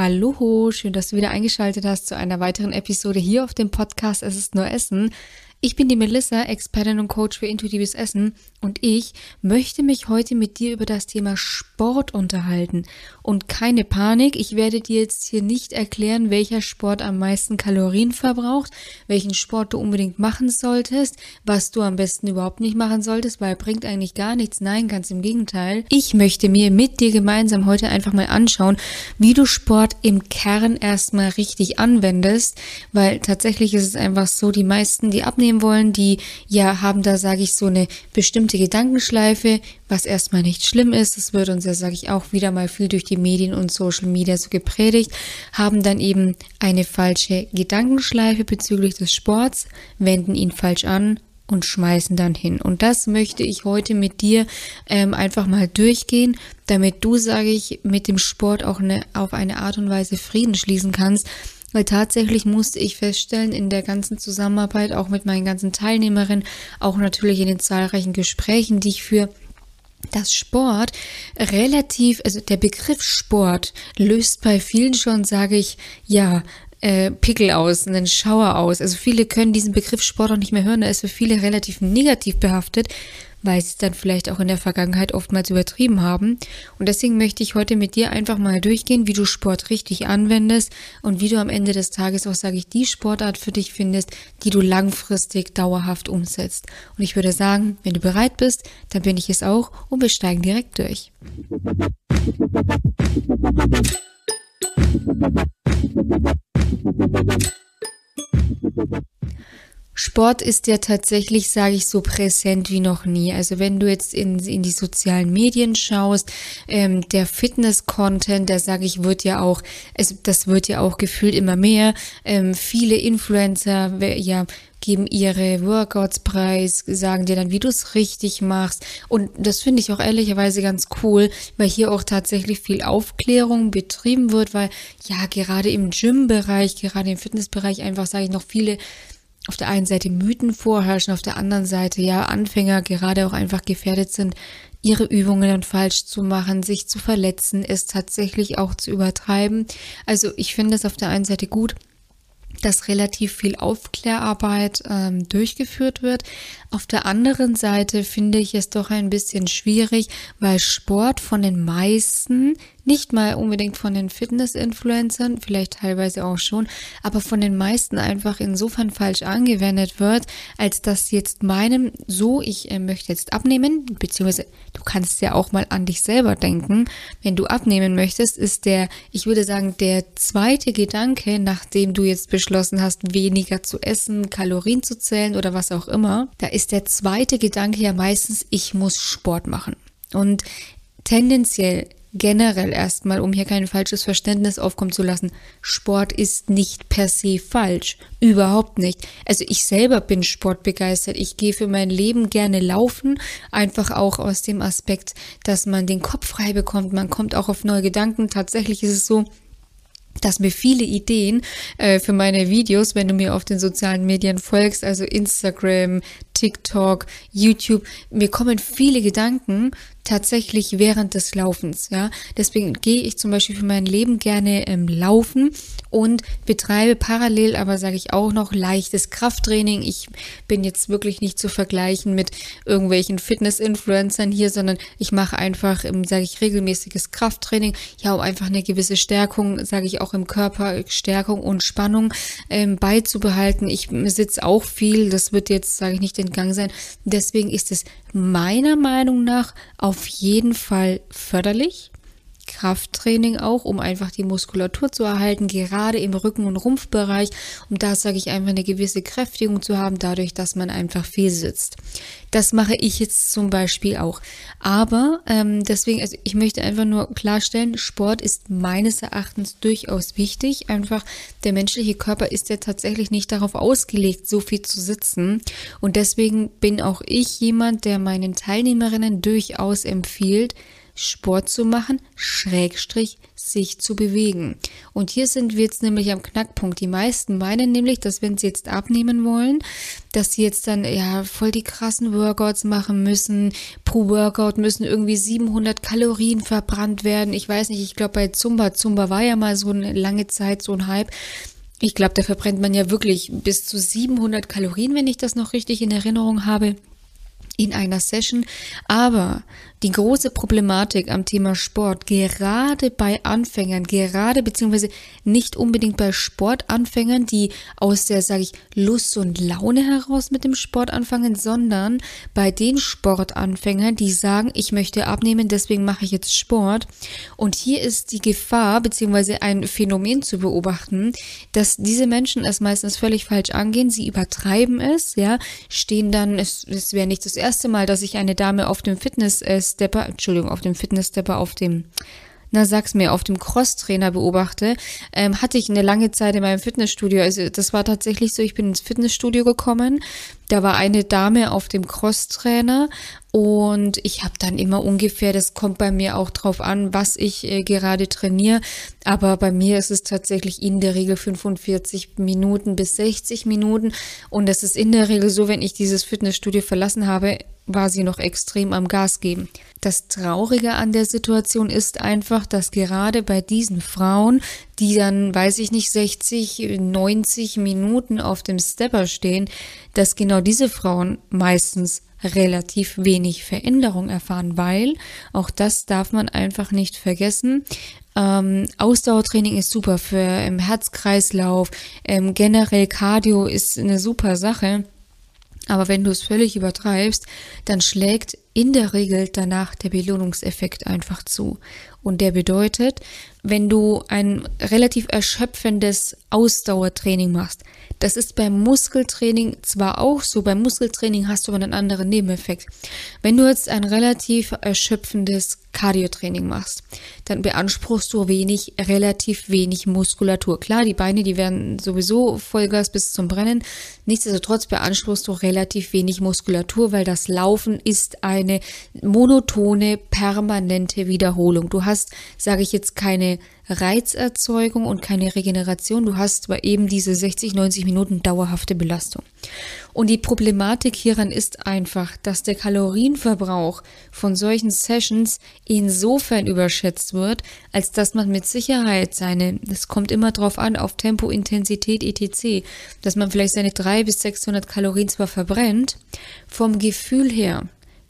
Hallo, schön, dass du wieder eingeschaltet hast zu einer weiteren Episode hier auf dem Podcast Es ist nur Essen. Ich bin die Melissa, Expertin und Coach für intuitives Essen und ich möchte mich heute mit dir über das Thema Sport unterhalten. Und keine Panik, ich werde dir jetzt hier nicht erklären, welcher Sport am meisten Kalorien verbraucht, welchen Sport du unbedingt machen solltest, was du am besten überhaupt nicht machen solltest, weil bringt eigentlich gar nichts. Nein, ganz im Gegenteil. Ich möchte mir mit dir gemeinsam heute einfach mal anschauen, wie du Sport im Kern erstmal richtig anwendest, weil tatsächlich ist es einfach so, die meisten, die abnehmen, nehmen wollen, die ja haben da, sage ich, so eine bestimmte Gedankenschleife, was erstmal nicht schlimm ist. Das wird uns ja, sage ich, auch wieder mal viel durch die Medien und Social Media so gepredigt, haben dann eben eine falsche Gedankenschleife bezüglich des Sports, wenden ihn falsch an und schmeißen dann hin. Und das möchte ich heute mit dir ähm, einfach mal durchgehen, damit du, sage ich, mit dem Sport auch eine, auf eine Art und Weise Frieden schließen kannst, weil tatsächlich musste ich feststellen, in der ganzen Zusammenarbeit, auch mit meinen ganzen Teilnehmerinnen, auch natürlich in den zahlreichen Gesprächen, die ich für dass Sport relativ, also der Begriff Sport löst bei vielen schon, sage ich, ja, äh, Pickel aus, einen Schauer aus. Also viele können diesen Begriff Sport auch nicht mehr hören. Er ist für viele relativ negativ behaftet weil sie es dann vielleicht auch in der Vergangenheit oftmals übertrieben haben. Und deswegen möchte ich heute mit dir einfach mal durchgehen, wie du Sport richtig anwendest und wie du am Ende des Tages auch, sage ich, die Sportart für dich findest, die du langfristig dauerhaft umsetzt. Und ich würde sagen, wenn du bereit bist, dann bin ich es auch und wir steigen direkt durch. Sport ist ja tatsächlich, sage ich, so präsent wie noch nie. Also wenn du jetzt in, in die sozialen Medien schaust, ähm, der Fitness-Content, der sage ich, wird ja auch, also das wird ja auch gefühlt immer mehr. Ähm, viele Influencer, ja, geben ihre Workouts preis, sagen dir dann, wie du es richtig machst. Und das finde ich auch ehrlicherweise ganz cool, weil hier auch tatsächlich viel Aufklärung betrieben wird, weil ja gerade im Gym-Bereich, gerade im Fitnessbereich einfach, sage ich, noch viele auf der einen Seite Mythen vorherrschen, auf der anderen Seite ja Anfänger gerade auch einfach gefährdet sind, ihre Übungen dann falsch zu machen, sich zu verletzen, es tatsächlich auch zu übertreiben. Also ich finde es auf der einen Seite gut, dass relativ viel Aufklärarbeit ähm, durchgeführt wird. Auf der anderen Seite finde ich es doch ein bisschen schwierig, weil Sport von den meisten nicht mal unbedingt von den Fitness-Influencern, vielleicht teilweise auch schon, aber von den meisten einfach insofern falsch angewendet wird, als dass jetzt meinem, so ich äh, möchte jetzt abnehmen, beziehungsweise du kannst ja auch mal an dich selber denken, wenn du abnehmen möchtest, ist der, ich würde sagen, der zweite Gedanke, nachdem du jetzt beschlossen hast, weniger zu essen, Kalorien zu zählen oder was auch immer, da ist der zweite Gedanke ja meistens, ich muss Sport machen. Und tendenziell generell erstmal, um hier kein falsches Verständnis aufkommen zu lassen, Sport ist nicht per se falsch. Überhaupt nicht. Also ich selber bin sportbegeistert. Ich gehe für mein Leben gerne laufen. Einfach auch aus dem Aspekt, dass man den Kopf frei bekommt. Man kommt auch auf neue Gedanken. Tatsächlich ist es so, dass mir viele Ideen äh, für meine Videos, wenn du mir auf den sozialen Medien folgst, also Instagram, TikTok, YouTube, mir kommen viele Gedanken tatsächlich während des Laufens, ja. Deswegen gehe ich zum Beispiel für mein Leben gerne ähm, laufen und betreibe parallel, aber sage ich auch noch leichtes Krafttraining. Ich bin jetzt wirklich nicht zu vergleichen mit irgendwelchen Fitness-Influencern hier, sondern ich mache einfach, ähm, sage ich, regelmäßiges Krafttraining, ja, um einfach eine gewisse Stärkung, sage ich auch im Körper, Stärkung und Spannung ähm, beizubehalten. Ich sitze auch viel, das wird jetzt, sage ich nicht, den Gang sein. Deswegen ist es meiner Meinung nach auf jeden Fall förderlich. Krafttraining auch, um einfach die Muskulatur zu erhalten, gerade im Rücken- und Rumpfbereich, um da sage ich einfach eine gewisse Kräftigung zu haben, dadurch, dass man einfach viel sitzt. Das mache ich jetzt zum Beispiel auch. Aber ähm, deswegen, also ich möchte einfach nur klarstellen, Sport ist meines Erachtens durchaus wichtig. Einfach der menschliche Körper ist ja tatsächlich nicht darauf ausgelegt, so viel zu sitzen. Und deswegen bin auch ich jemand, der meinen Teilnehmerinnen durchaus empfiehlt, Sport zu machen, Schrägstrich sich zu bewegen. Und hier sind wir jetzt nämlich am Knackpunkt. Die meisten meinen nämlich, dass wenn sie jetzt abnehmen wollen, dass sie jetzt dann ja voll die krassen Workouts machen müssen. Pro Workout müssen irgendwie 700 Kalorien verbrannt werden. Ich weiß nicht, ich glaube bei Zumba, Zumba war ja mal so eine lange Zeit so ein Hype. Ich glaube, da verbrennt man ja wirklich bis zu 700 Kalorien, wenn ich das noch richtig in Erinnerung habe in einer Session. Aber die große Problematik am Thema Sport, gerade bei Anfängern, gerade beziehungsweise nicht unbedingt bei Sportanfängern, die aus der, sage ich, Lust und Laune heraus mit dem Sport anfangen, sondern bei den Sportanfängern, die sagen, ich möchte abnehmen, deswegen mache ich jetzt Sport. Und hier ist die Gefahr beziehungsweise ein Phänomen zu beobachten, dass diese Menschen es meistens völlig falsch angehen, sie übertreiben es, ja, stehen dann, es, es wäre nicht das erste Mal, dass ich eine Dame auf dem Fitness äh, Stepper, Entschuldigung, auf dem Fitness-Stepper, auf dem na sag's mir, auf dem Cross-Trainer beobachte, ähm, hatte ich eine lange Zeit in meinem Fitnessstudio. Also das war tatsächlich so, ich bin ins Fitnessstudio gekommen, da war eine Dame auf dem Cross-Trainer und ich habe dann immer ungefähr, das kommt bei mir auch drauf an, was ich äh, gerade trainiere, aber bei mir ist es tatsächlich in der Regel 45 Minuten bis 60 Minuten und es ist in der Regel so, wenn ich dieses Fitnessstudio verlassen habe, war sie noch extrem am Gas geben. Das Traurige an der Situation ist einfach, dass gerade bei diesen Frauen, die dann, weiß ich nicht, 60, 90 Minuten auf dem Stepper stehen, dass genau diese Frauen meistens relativ wenig Veränderung erfahren, weil auch das darf man einfach nicht vergessen. Ähm, Ausdauertraining ist super für ähm, Herzkreislauf, ähm, generell Cardio ist eine super Sache. Aber wenn du es völlig übertreibst, dann schlägt in der Regel danach der Belohnungseffekt einfach zu. Und der bedeutet, wenn du ein relativ erschöpfendes Ausdauertraining machst, das ist beim Muskeltraining zwar auch so, beim Muskeltraining hast du aber einen anderen Nebeneffekt. Wenn du jetzt ein relativ erschöpfendes Cardiotraining machst, dann beanspruchst du wenig, relativ wenig Muskulatur. Klar, die Beine, die werden sowieso Vollgas bis zum Brennen. Nichtsdestotrotz beanspruchst du relativ wenig Muskulatur, weil das Laufen ist eine monotone, permanente Wiederholung. Du hast, sage ich jetzt, keine Reizerzeugung und keine Regeneration. Du hast aber eben diese 60, 90 Minuten dauerhafte Belastung. Und die Problematik hieran ist einfach, dass der Kalorienverbrauch von solchen Sessions insofern überschätzt wird, als dass man mit Sicherheit seine, das kommt immer drauf an, auf Tempo, Intensität, etc., dass man vielleicht seine 300 bis 600 Kalorien zwar verbrennt, vom Gefühl her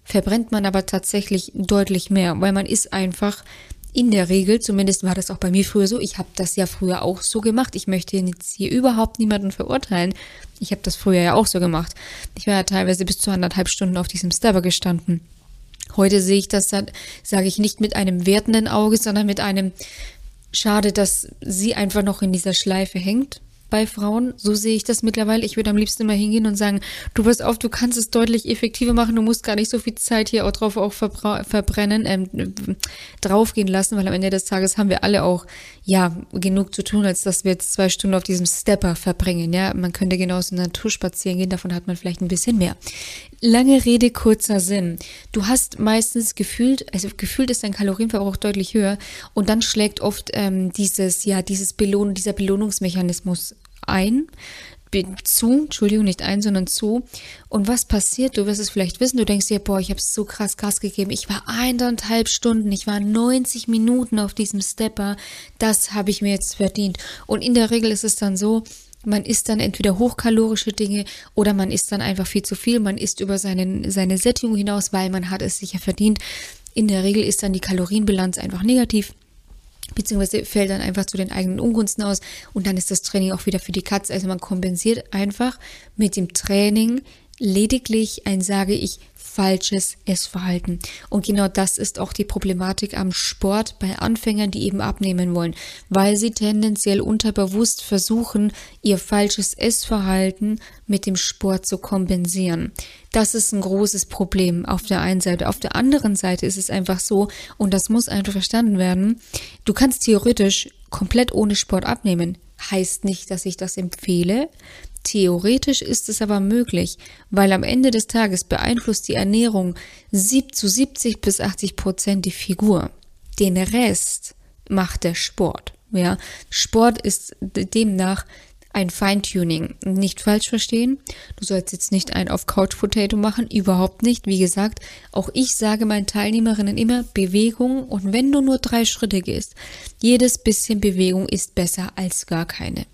verbrennt man aber tatsächlich deutlich mehr, weil man ist einfach in der Regel, zumindest war das auch bei mir früher so, ich habe das ja früher auch so gemacht. Ich möchte jetzt hier überhaupt niemanden verurteilen. Ich habe das früher ja auch so gemacht. Ich war ja teilweise bis zu anderthalb Stunden auf diesem Stepper gestanden. Heute sehe ich das, sage ich nicht mit einem wertenden Auge, sondern mit einem Schade, dass sie einfach noch in dieser Schleife hängt bei Frauen. So sehe ich das mittlerweile. Ich würde am liebsten immer hingehen und sagen, du pass auf, du kannst es deutlich effektiver machen, du musst gar nicht so viel Zeit hier auch drauf auch verbrennen, ähm, draufgehen lassen, weil am Ende des Tages haben wir alle auch, ja, genug zu tun, als dass wir jetzt zwei Stunden auf diesem Stepper verbringen, ja. Man könnte genauso in der Natur spazieren gehen, davon hat man vielleicht ein bisschen mehr. Lange Rede, kurzer Sinn. Du hast meistens gefühlt, also gefühlt ist dein Kalorienverbrauch deutlich höher und dann schlägt oft ähm, dieses, ja, dieses Belohn, dieser Belohnungsmechanismus ein, zu, Entschuldigung, nicht ein, sondern zu. Und was passiert? Du wirst es vielleicht wissen. Du denkst dir, boah, ich habe so krass Gas gegeben. Ich war eineinhalb Stunden, ich war 90 Minuten auf diesem Stepper. Das habe ich mir jetzt verdient. Und in der Regel ist es dann so, man isst dann entweder hochkalorische Dinge oder man isst dann einfach viel zu viel. Man isst über seinen, seine Sättigung hinaus, weil man hat es sicher verdient. In der Regel ist dann die Kalorienbilanz einfach negativ beziehungsweise fällt dann einfach zu den eigenen Ungunsten aus und dann ist das Training auch wieder für die Katze. Also man kompensiert einfach mit dem Training lediglich ein, sage ich, falsches Essverhalten. Und genau das ist auch die Problematik am Sport bei Anfängern, die eben abnehmen wollen, weil sie tendenziell unterbewusst versuchen, ihr falsches Essverhalten mit dem Sport zu kompensieren. Das ist ein großes Problem auf der einen Seite. Auf der anderen Seite ist es einfach so, und das muss einfach verstanden werden, du kannst theoretisch komplett ohne Sport abnehmen heißt nicht, dass ich das empfehle. Theoretisch ist es aber möglich, weil am Ende des Tages beeinflusst die Ernährung zu 70 bis 80 Prozent die Figur. Den Rest macht der Sport. Ja, Sport ist demnach ein Feintuning. Nicht falsch verstehen. Du sollst jetzt nicht ein auf Couch Potato machen, überhaupt nicht. Wie gesagt, auch ich sage meinen Teilnehmerinnen immer Bewegung und wenn du nur drei Schritte gehst, jedes bisschen Bewegung ist besser als gar keine.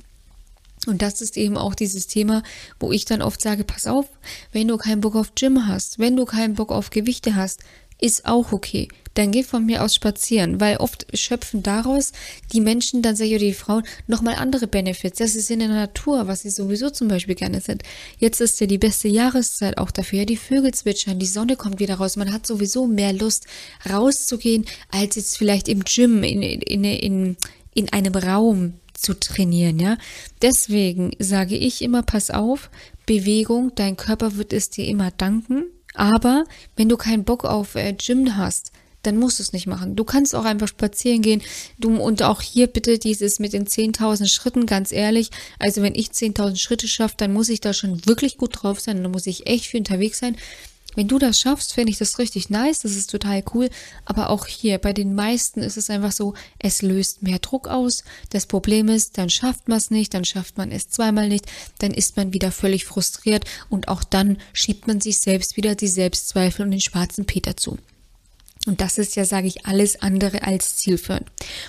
Und das ist eben auch dieses Thema, wo ich dann oft sage, pass auf, wenn du keinen Bock auf Gym hast, wenn du keinen Bock auf Gewichte hast, ist auch okay. Dann geh von mir aus spazieren, weil oft schöpfen daraus die Menschen, dann sage ich, oder die Frauen, nochmal andere Benefits. Das ist in der Natur, was sie sowieso zum Beispiel gerne sind. Jetzt ist ja die beste Jahreszeit auch dafür. Ja, die Vögel zwitschern, die Sonne kommt wieder raus. Man hat sowieso mehr Lust, rauszugehen, als jetzt vielleicht im Gym, in, in, in, in einem Raum zu trainieren, ja. Deswegen sage ich immer, pass auf, Bewegung, dein Körper wird es dir immer danken. Aber wenn du keinen Bock auf äh, Gym hast, dann musst du es nicht machen. Du kannst auch einfach spazieren gehen. Du, und auch hier bitte dieses mit den 10.000 Schritten, ganz ehrlich. Also wenn ich 10.000 Schritte schaffe, dann muss ich da schon wirklich gut drauf sein. Dann muss ich echt viel unterwegs sein. Wenn du das schaffst, finde ich das richtig nice, das ist total cool. Aber auch hier, bei den meisten ist es einfach so, es löst mehr Druck aus. Das Problem ist, dann schafft man es nicht, dann schafft man es zweimal nicht, dann ist man wieder völlig frustriert und auch dann schiebt man sich selbst wieder die Selbstzweifel und den schwarzen Peter zu. Und das ist ja, sage ich, alles andere als zielführend.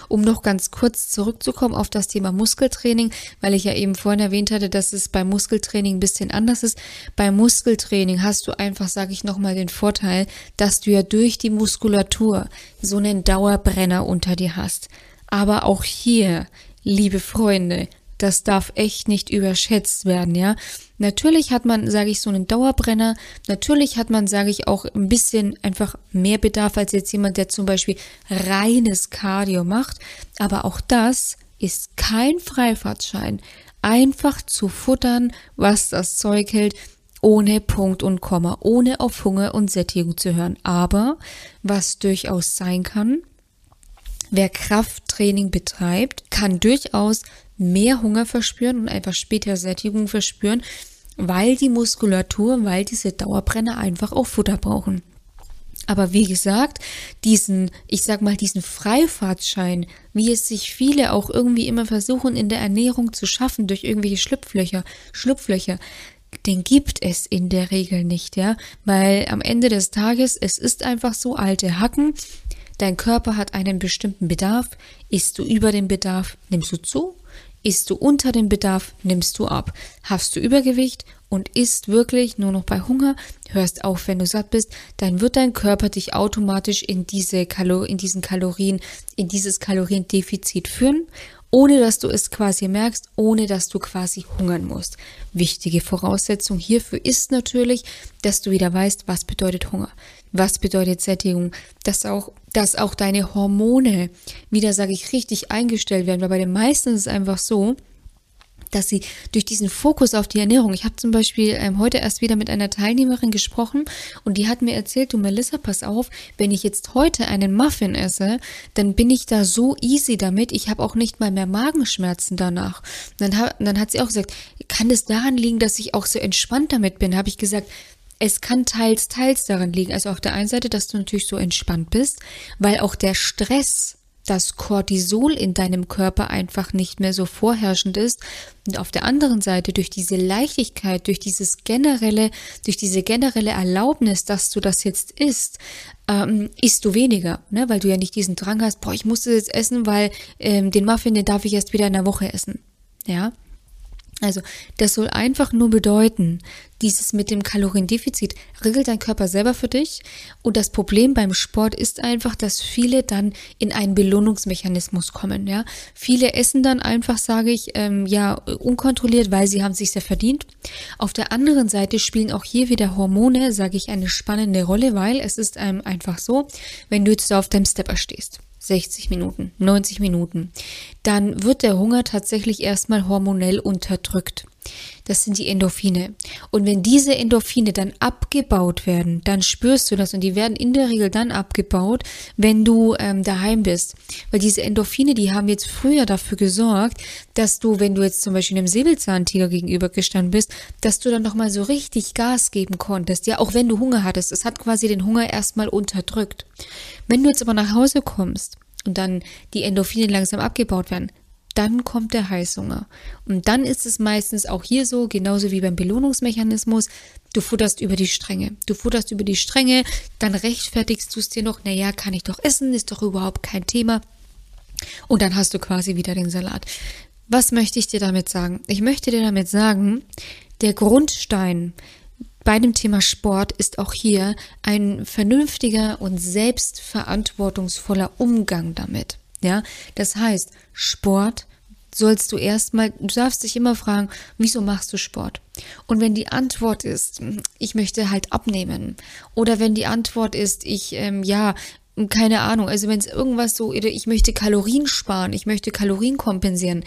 Um noch ganz kurz zurückzukommen auf das Thema Muskeltraining, weil ich ja eben vorhin erwähnt hatte, dass es beim Muskeltraining ein bisschen anders ist. Beim Muskeltraining hast du einfach, sage ich nochmal, den Vorteil, dass du ja durch die Muskulatur so einen Dauerbrenner unter dir hast. Aber auch hier, liebe Freunde, das darf echt nicht überschätzt werden, ja. Natürlich hat man, sage ich, so einen Dauerbrenner. Natürlich hat man, sage ich, auch ein bisschen einfach mehr Bedarf als jetzt jemand, der zum Beispiel reines Cardio macht. Aber auch das ist kein Freifahrtschein. Einfach zu futtern, was das Zeug hält, ohne Punkt und Komma, ohne auf Hunger und Sättigung zu hören. Aber was durchaus sein kann, wer Krafttraining betreibt, kann durchaus mehr Hunger verspüren und einfach später Sättigung verspüren, weil die Muskulatur, weil diese Dauerbrenner einfach auch Futter brauchen. Aber wie gesagt, diesen, ich sag mal, diesen Freifahrtschein, wie es sich viele auch irgendwie immer versuchen in der Ernährung zu schaffen durch irgendwelche Schlupflöcher, Schlupflöcher, den gibt es in der Regel nicht, ja, weil am Ende des Tages, es ist einfach so alte Hacken, dein Körper hat einen bestimmten Bedarf, isst du über den Bedarf, nimmst du zu, Isst du unter dem Bedarf, nimmst du ab. Hast du Übergewicht und isst wirklich nur noch bei Hunger, hörst auf, wenn du satt bist, dann wird dein Körper dich automatisch in diese Kalor in diesen Kalorien, in dieses Kaloriendefizit führen, ohne dass du es quasi merkst, ohne dass du quasi hungern musst. Wichtige Voraussetzung hierfür ist natürlich, dass du wieder weißt, was bedeutet Hunger. Was bedeutet Sättigung? Dass auch, dass auch deine Hormone wieder, sage ich, richtig eingestellt werden. Weil bei den meisten ist es einfach so, dass sie durch diesen Fokus auf die Ernährung, ich habe zum Beispiel ähm, heute erst wieder mit einer Teilnehmerin gesprochen und die hat mir erzählt, du Melissa, pass auf, wenn ich jetzt heute einen Muffin esse, dann bin ich da so easy damit, ich habe auch nicht mal mehr Magenschmerzen danach. Dann, ha dann hat sie auch gesagt, kann das daran liegen, dass ich auch so entspannt damit bin? Habe ich gesagt, es kann teils, teils daran liegen. Also auf der einen Seite, dass du natürlich so entspannt bist, weil auch der Stress, das Cortisol in deinem Körper einfach nicht mehr so vorherrschend ist. Und auf der anderen Seite, durch diese Leichtigkeit, durch dieses generelle, durch diese generelle Erlaubnis, dass du das jetzt isst, ähm, isst du weniger, ne? weil du ja nicht diesen Drang hast, boah, ich muss das jetzt essen, weil ähm, den Muffin, den darf ich erst wieder in der Woche essen. Ja, also, das soll einfach nur bedeuten, dieses mit dem Kaloriendefizit regelt dein Körper selber für dich. Und das Problem beim Sport ist einfach, dass viele dann in einen Belohnungsmechanismus kommen. Ja, viele essen dann einfach, sage ich, ähm, ja unkontrolliert, weil sie haben sich sehr verdient. Auf der anderen Seite spielen auch hier wieder Hormone, sage ich, eine spannende Rolle, weil es ist ähm, einfach so, wenn du jetzt auf deinem Stepper stehst 60 Minuten, 90 Minuten, dann wird der Hunger tatsächlich erstmal hormonell unterdrückt. Das sind die Endorphine. Und wenn diese Endorphine dann abgebaut werden, dann spürst du das und die werden in der Regel dann abgebaut, wenn du ähm, daheim bist. Weil diese Endorphine, die haben jetzt früher dafür gesorgt, dass du, wenn du jetzt zum Beispiel einem Säbelzahntiger gegenübergestanden bist, dass du dann nochmal so richtig Gas geben konntest. Ja, auch wenn du Hunger hattest. Es hat quasi den Hunger erstmal unterdrückt. Wenn du jetzt aber nach Hause kommst und dann die Endorphine langsam abgebaut werden, dann kommt der Heißhunger. Und dann ist es meistens auch hier so, genauso wie beim Belohnungsmechanismus, du futterst über die Stränge. Du futterst über die Stränge, dann rechtfertigst du es dir noch, naja, kann ich doch essen, ist doch überhaupt kein Thema. Und dann hast du quasi wieder den Salat. Was möchte ich dir damit sagen? Ich möchte dir damit sagen, der Grundstein bei dem Thema Sport ist auch hier ein vernünftiger und selbstverantwortungsvoller Umgang damit. Ja, das heißt, Sport sollst du erstmal, du darfst dich immer fragen, wieso machst du Sport? Und wenn die Antwort ist, ich möchte halt abnehmen, oder wenn die Antwort ist, ich, ähm, ja, keine Ahnung, also wenn es irgendwas so, ich möchte Kalorien sparen, ich möchte Kalorien kompensieren,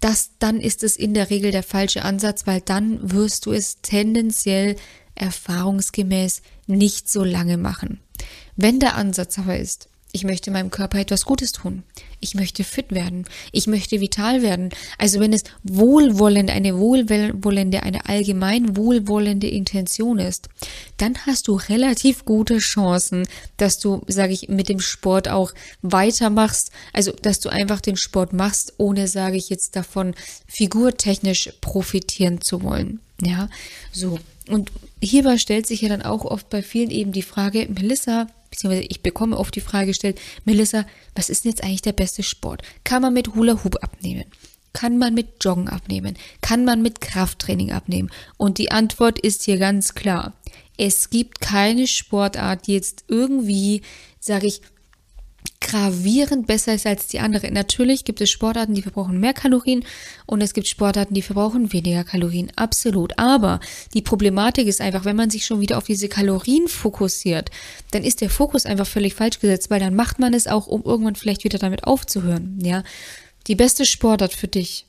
das, dann ist es in der Regel der falsche Ansatz, weil dann wirst du es tendenziell erfahrungsgemäß nicht so lange machen. Wenn der Ansatz aber ist, ich möchte meinem Körper etwas Gutes tun. Ich möchte fit werden. Ich möchte vital werden. Also wenn es wohlwollend, eine wohlwollende, eine allgemein wohlwollende Intention ist, dann hast du relativ gute Chancen, dass du, sage ich, mit dem Sport auch weitermachst. Also, dass du einfach den Sport machst, ohne, sage ich jetzt davon, figurtechnisch profitieren zu wollen. Ja, so. Und hierbei stellt sich ja dann auch oft bei vielen eben die Frage, Melissa, beziehungsweise ich bekomme oft die Frage gestellt, Melissa, was ist denn jetzt eigentlich der beste Sport? Kann man mit Hula Hoop abnehmen? Kann man mit Joggen abnehmen? Kann man mit Krafttraining abnehmen? Und die Antwort ist hier ganz klar. Es gibt keine Sportart, die jetzt irgendwie, sage ich, gravierend besser ist als die andere. Natürlich gibt es Sportarten, die verbrauchen mehr Kalorien und es gibt Sportarten, die verbrauchen weniger Kalorien. Absolut. Aber die Problematik ist einfach, wenn man sich schon wieder auf diese Kalorien fokussiert, dann ist der Fokus einfach völlig falsch gesetzt, weil dann macht man es auch, um irgendwann vielleicht wieder damit aufzuhören. Ja. Die beste Sportart für dich.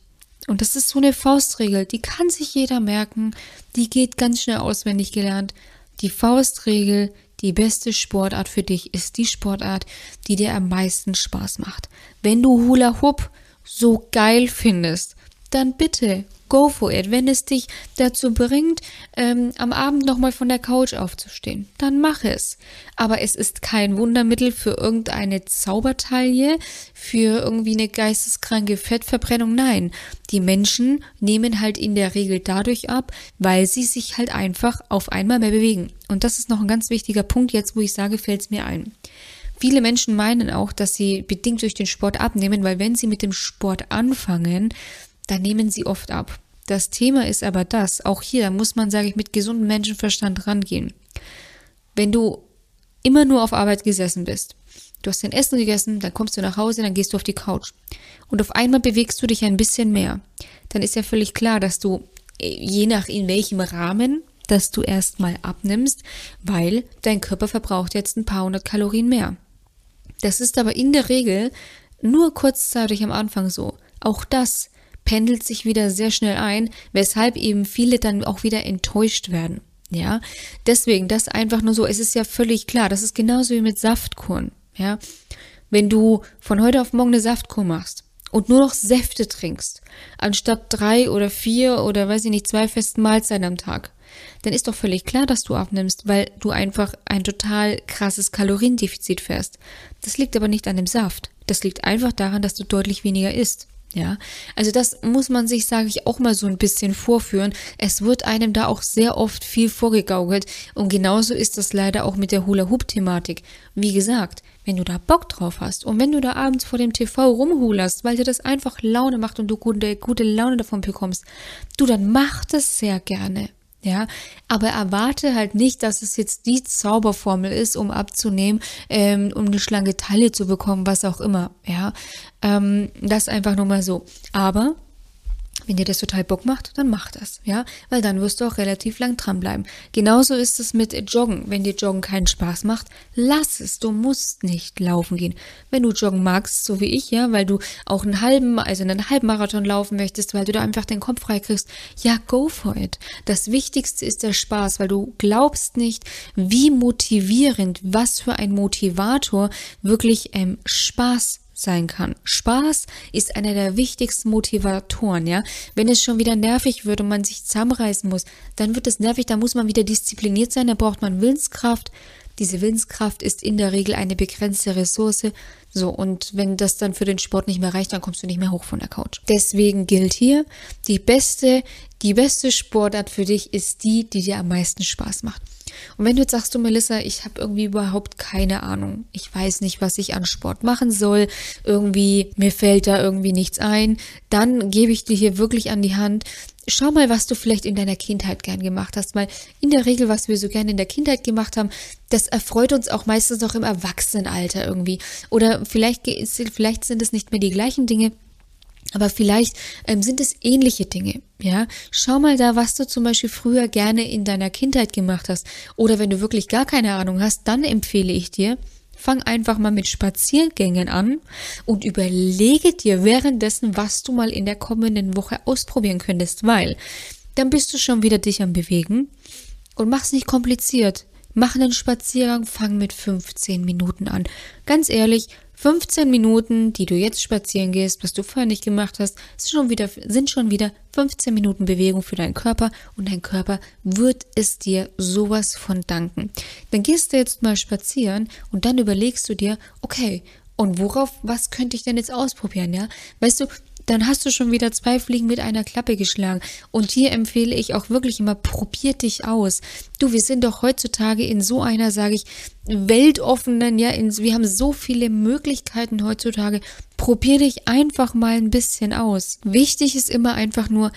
Und das ist so eine Faustregel, die kann sich jeder merken, die geht ganz schnell auswendig gelernt. Die Faustregel, die beste Sportart für dich ist die Sportart, die dir am meisten Spaß macht. Wenn du Hula Hoop so geil findest, dann bitte go for it. Wenn es dich dazu bringt, ähm, am Abend nochmal von der Couch aufzustehen, dann mach es. Aber es ist kein Wundermittel für irgendeine Zaubertaille, für irgendwie eine geisteskranke Fettverbrennung. Nein, die Menschen nehmen halt in der Regel dadurch ab, weil sie sich halt einfach auf einmal mehr bewegen. Und das ist noch ein ganz wichtiger Punkt jetzt, wo ich sage, fällt es mir ein. Viele Menschen meinen auch, dass sie bedingt durch den Sport abnehmen, weil wenn sie mit dem Sport anfangen, dann nehmen sie oft ab. Das Thema ist aber das, auch hier muss man, sage ich, mit gesundem Menschenverstand rangehen. Wenn du immer nur auf Arbeit gesessen bist, du hast dein Essen gegessen, dann kommst du nach Hause, dann gehst du auf die Couch und auf einmal bewegst du dich ein bisschen mehr, dann ist ja völlig klar, dass du äh, je nach in welchem Rahmen, dass du erstmal abnimmst, weil dein Körper verbraucht jetzt ein paar hundert Kalorien mehr. Das ist aber in der Regel nur kurzzeitig am Anfang so. Auch das pendelt sich wieder sehr schnell ein, weshalb eben viele dann auch wieder enttäuscht werden. Ja, deswegen das einfach nur so. Es ist ja völlig klar. Das ist genauso wie mit Saftkuren. Ja, wenn du von heute auf morgen eine Saftkur machst und nur noch Säfte trinkst, anstatt drei oder vier oder weiß ich nicht, zwei festen Mahlzeiten am Tag, dann ist doch völlig klar, dass du abnimmst, weil du einfach ein total krasses Kaloriendefizit fährst. Das liegt aber nicht an dem Saft. Das liegt einfach daran, dass du deutlich weniger isst. Ja, also das muss man sich, sage ich, auch mal so ein bisschen vorführen. Es wird einem da auch sehr oft viel vorgegaukelt und genauso ist das leider auch mit der Hula-Hoop-Thematik. Wie gesagt, wenn du da Bock drauf hast und wenn du da abends vor dem TV rumhulerst, weil dir das einfach Laune macht und du gute, gute Laune davon bekommst, du, dann mach das sehr gerne. Ja, aber erwarte halt nicht, dass es jetzt die Zauberformel ist, um abzunehmen, ähm, um eine schlanke Taille zu bekommen, was auch immer. Ja, ähm, das einfach nur mal so. Aber Wenn dir das total Bock macht, dann mach das, ja, weil dann wirst du auch relativ lang dranbleiben. Genauso ist es mit Joggen. Wenn dir Joggen keinen Spaß macht, lass es. Du musst nicht laufen gehen. Wenn du Joggen magst, so wie ich, ja, weil du auch einen halben, also einen Halbmarathon laufen möchtest, weil du da einfach den Kopf frei kriegst, ja, go for it. Das Wichtigste ist der Spaß, weil du glaubst nicht, wie motivierend, was für ein Motivator wirklich ähm, Spaß sein kann. Spaß ist einer der wichtigsten Motivatoren, ja. Wenn es schon wieder nervig wird und man sich zusammenreißen muss, dann wird es nervig, da muss man wieder diszipliniert sein, da braucht man Willenskraft. Diese Willenskraft ist in der Regel eine begrenzte Ressource. So, und wenn das dann für den Sport nicht mehr reicht, dann kommst du nicht mehr hoch von der Couch. Deswegen gilt hier, die beste, die beste Sportart für dich ist die, die dir am meisten Spaß macht. Und wenn du jetzt sagst, du Melissa, ich habe irgendwie überhaupt keine Ahnung, ich weiß nicht, was ich an Sport machen soll, irgendwie mir fällt da irgendwie nichts ein, dann gebe ich dir hier wirklich an die Hand, schau mal, was du vielleicht in deiner Kindheit gern gemacht hast, weil in der Regel, was wir so gerne in der Kindheit gemacht haben, das erfreut uns auch meistens noch im Erwachsenenalter irgendwie. Oder vielleicht, vielleicht sind es nicht mehr die gleichen Dinge, aber vielleicht ähm, sind es ähnliche Dinge, ja. Schau mal da, was du zum Beispiel früher gerne in deiner Kindheit gemacht hast. Oder wenn du wirklich gar keine Ahnung hast, dann empfehle ich dir, fang einfach mal mit Spaziergängen an und überlege dir währenddessen, was du mal in der kommenden Woche ausprobieren könntest, weil dann bist du schon wieder dich am Bewegen und mach's nicht kompliziert. Mach einen Spaziergang, fang mit 15 Minuten an. Ganz ehrlich, 15 Minuten, die du jetzt spazieren gehst, was du vorher nicht gemacht hast, sind schon wieder, sind schon wieder 15 Minuten Bewegung für deinen Körper und dein Körper wird es dir sowas von danken. Dann gehst du jetzt mal spazieren und dann überlegst du dir, okay, und worauf, was könnte ich denn jetzt ausprobieren, ja? Weißt du, dann hast du schon wieder zwei Fliegen mit einer Klappe geschlagen. Und hier empfehle ich auch wirklich immer, probier dich aus. Du, wir sind doch heutzutage in so einer, sage ich, weltoffenen, ja, in, wir haben so viele Möglichkeiten heutzutage. Probier dich einfach mal ein bisschen aus. Wichtig ist immer einfach nur,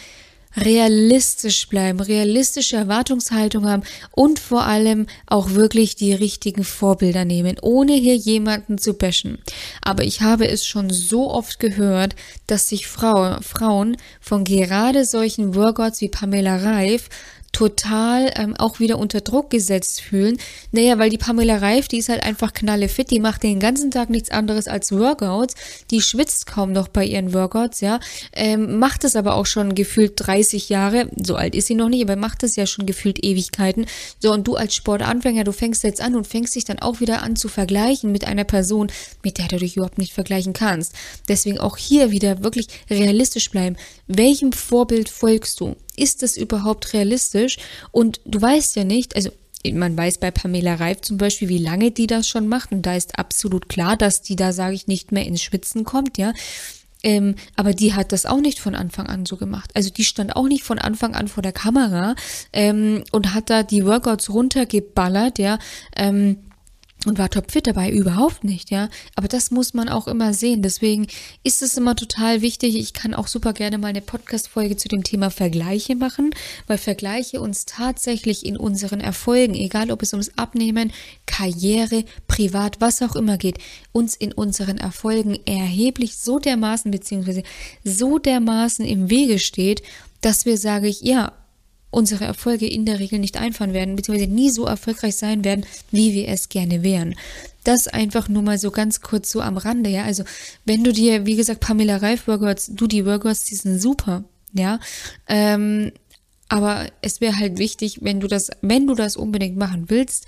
realistisch bleiben, realistische Erwartungshaltung haben und vor allem auch wirklich die richtigen Vorbilder nehmen, ohne hier jemanden zu bashen. Aber ich habe es schon so oft gehört, dass sich Frau, Frauen von gerade solchen Workouts wie Pamela Reif total ähm, auch wieder unter Druck gesetzt fühlen. Naja, weil die Pamela Reif, die ist halt einfach knallefit, die macht den ganzen Tag nichts anderes als Workouts, die schwitzt kaum noch bei ihren Workouts, ja, ähm, macht es aber auch schon gefühlt 30 Jahre, so alt ist sie noch nicht, aber macht es ja schon gefühlt Ewigkeiten. So, und du als Sportanfänger, du fängst jetzt an und fängst dich dann auch wieder an zu vergleichen mit einer Person, mit der du dich überhaupt nicht vergleichen kannst. Deswegen auch hier wieder wirklich realistisch bleiben. Welchem Vorbild folgst du? Ist das überhaupt realistisch? Und du weißt ja nicht, also man weiß bei Pamela Reif zum Beispiel, wie lange die das schon macht. Und da ist absolut klar, dass die da, sage ich, nicht mehr ins Schwitzen kommt, ja. Ähm, aber die hat das auch nicht von Anfang an so gemacht. Also die stand auch nicht von Anfang an vor der Kamera ähm, und hat da die Workouts runtergeballert, ja. Ähm, und war topfit dabei, überhaupt nicht, ja. Aber das muss man auch immer sehen. Deswegen ist es immer total wichtig. Ich kann auch super gerne mal eine Podcast-Folge zu dem Thema Vergleiche machen, weil Vergleiche uns tatsächlich in unseren Erfolgen, egal ob es ums Abnehmen, Karriere, privat, was auch immer geht, uns in unseren Erfolgen erheblich so dermaßen, beziehungsweise so dermaßen im Wege steht, dass wir, sage ich, ja, unsere Erfolge in der Regel nicht einfahren werden, beziehungsweise nie so erfolgreich sein werden, wie wir es gerne wären. Das einfach nur mal so ganz kurz so am Rande, ja. Also, wenn du dir, wie gesagt, Pamela Reif Workouts, du die Workouts, die sind super, ja. Ähm, aber es wäre halt wichtig, wenn du das, wenn du das unbedingt machen willst,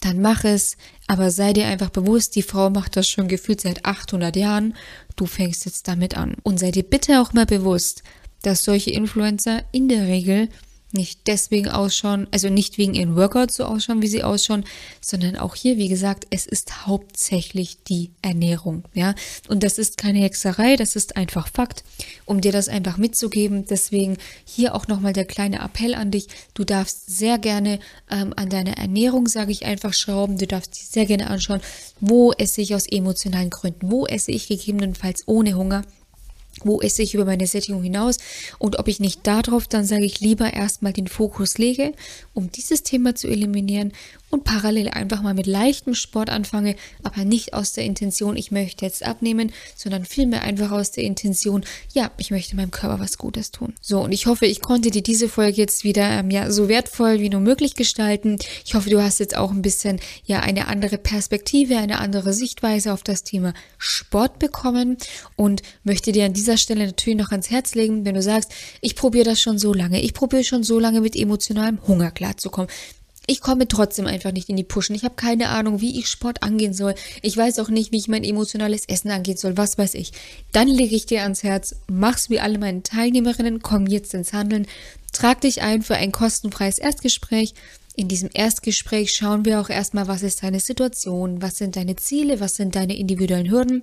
dann mach es, aber sei dir einfach bewusst, die Frau macht das schon gefühlt seit 800 Jahren, du fängst jetzt damit an. Und sei dir bitte auch mal bewusst, dass solche Influencer in der Regel nicht deswegen ausschauen, also nicht wegen ihren Workouts so ausschauen, wie sie ausschauen, sondern auch hier, wie gesagt, es ist hauptsächlich die Ernährung, ja. Und das ist keine Hexerei, das ist einfach Fakt, um dir das einfach mitzugeben. Deswegen hier auch nochmal der kleine Appell an dich. Du darfst sehr gerne ähm, an deiner Ernährung, sage ich einfach, schrauben. Du darfst dich sehr gerne anschauen, wo esse ich aus emotionalen Gründen, wo esse ich gegebenenfalls ohne Hunger wo esse ich über meine Sättigung hinaus und ob ich nicht darauf dann sage ich lieber erstmal den Fokus lege, um dieses Thema zu eliminieren und parallel einfach mal mit leichtem Sport anfange, aber nicht aus der Intention, ich möchte jetzt abnehmen, sondern vielmehr einfach aus der Intention, ja, ich möchte meinem Körper was Gutes tun. So, und ich hoffe, ich konnte dir diese Folge jetzt wieder ähm, ja so wertvoll wie nur möglich gestalten. Ich hoffe, du hast jetzt auch ein bisschen ja eine andere Perspektive, eine andere Sichtweise auf das Thema Sport bekommen und möchte dir an dieser Stelle natürlich noch ans Herz legen, wenn du sagst, ich probiere das schon so lange, ich probiere schon so lange mit emotionalem Hunger klarzukommen ich komme trotzdem einfach nicht in die Pushen. Ich habe keine Ahnung, wie ich Sport angehen soll. Ich weiß auch nicht, wie ich mein emotionales Essen angehen soll. Was weiß ich. Dann lege ich dir ans Herz, mach's wie alle meine Teilnehmerinnen, komm jetzt ins Handeln. Trag dich ein für ein kostenfreies Erstgespräch. In diesem Erstgespräch schauen wir auch erstmal, was ist deine Situation, was sind deine Ziele, was sind deine individuellen Hürden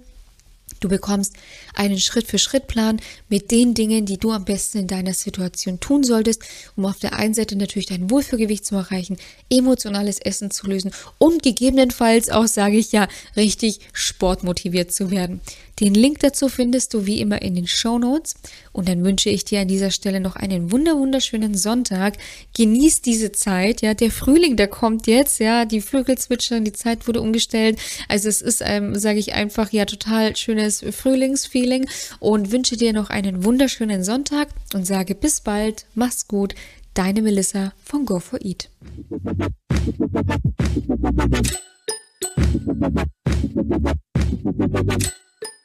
Du bekommst einen Schritt-für-Schritt-Plan mit den Dingen, die du am besten in deiner Situation tun solltest, um auf der einen Seite natürlich dein Wohlfühlgewicht zu erreichen, emotionales Essen zu lösen und gegebenenfalls auch, sage ich ja, richtig sportmotiviert zu werden. Den Link dazu findest du wie immer in den Show Notes. Und dann wünsche ich dir an dieser Stelle noch einen wunder wunderschönen Sonntag. Genieß diese Zeit, ja. Der Frühling, der kommt jetzt, ja. Die Vögel zwitschern, die Zeit wurde umgestellt. Also es ist, ähm, sage ich einfach, ja, total schönes Frühlingsfeeling. Und wünsche dir noch einen wunderschönen Sonntag und sage bis bald. Mach's gut. Deine Melissa von Go4Eat.